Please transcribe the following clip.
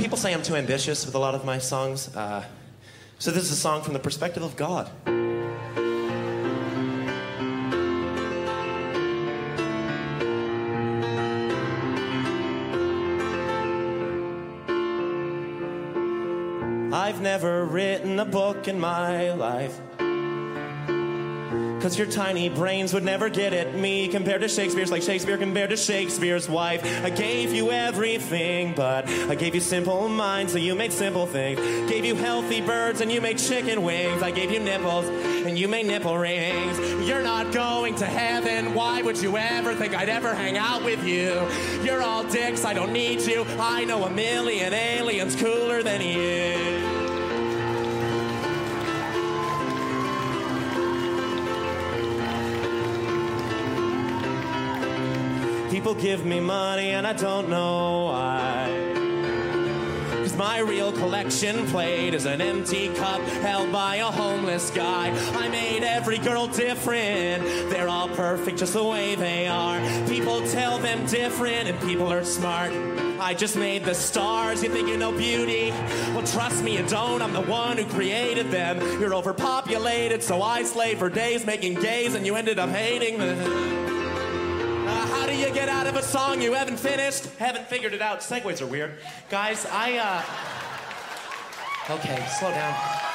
people say I'm too ambitious with a lot of my songs. Uh, so this is a song from the perspective of God. I've never written a book in my life. Cause your tiny brains would never get at me compared to Shakespeare's, like Shakespeare compared to Shakespeare's wife. I gave you everything, but I gave you simple minds, so you made simple things. Gave you healthy birds, and you made chicken wings. I gave you nipples, and you made nipple rings. You're not going to heaven, why would you ever think I'd ever hang out with you? You're all dicks, I don't need you. I know a million aliens cooler than you. People give me money and I don't know why. Cause my real collection plate is an empty cup held by a homeless guy. I made every girl different. They're all perfect just the way they are. People tell them different and people are smart. I just made the stars. You think you know beauty? Well, trust me, you don't. I'm the one who created them. You're overpopulated, so I slave for days making gays, and you ended up hating them. Get out of a song you haven't finished? Haven't figured it out. Segues are weird. Guys, I, uh. Okay, slow down.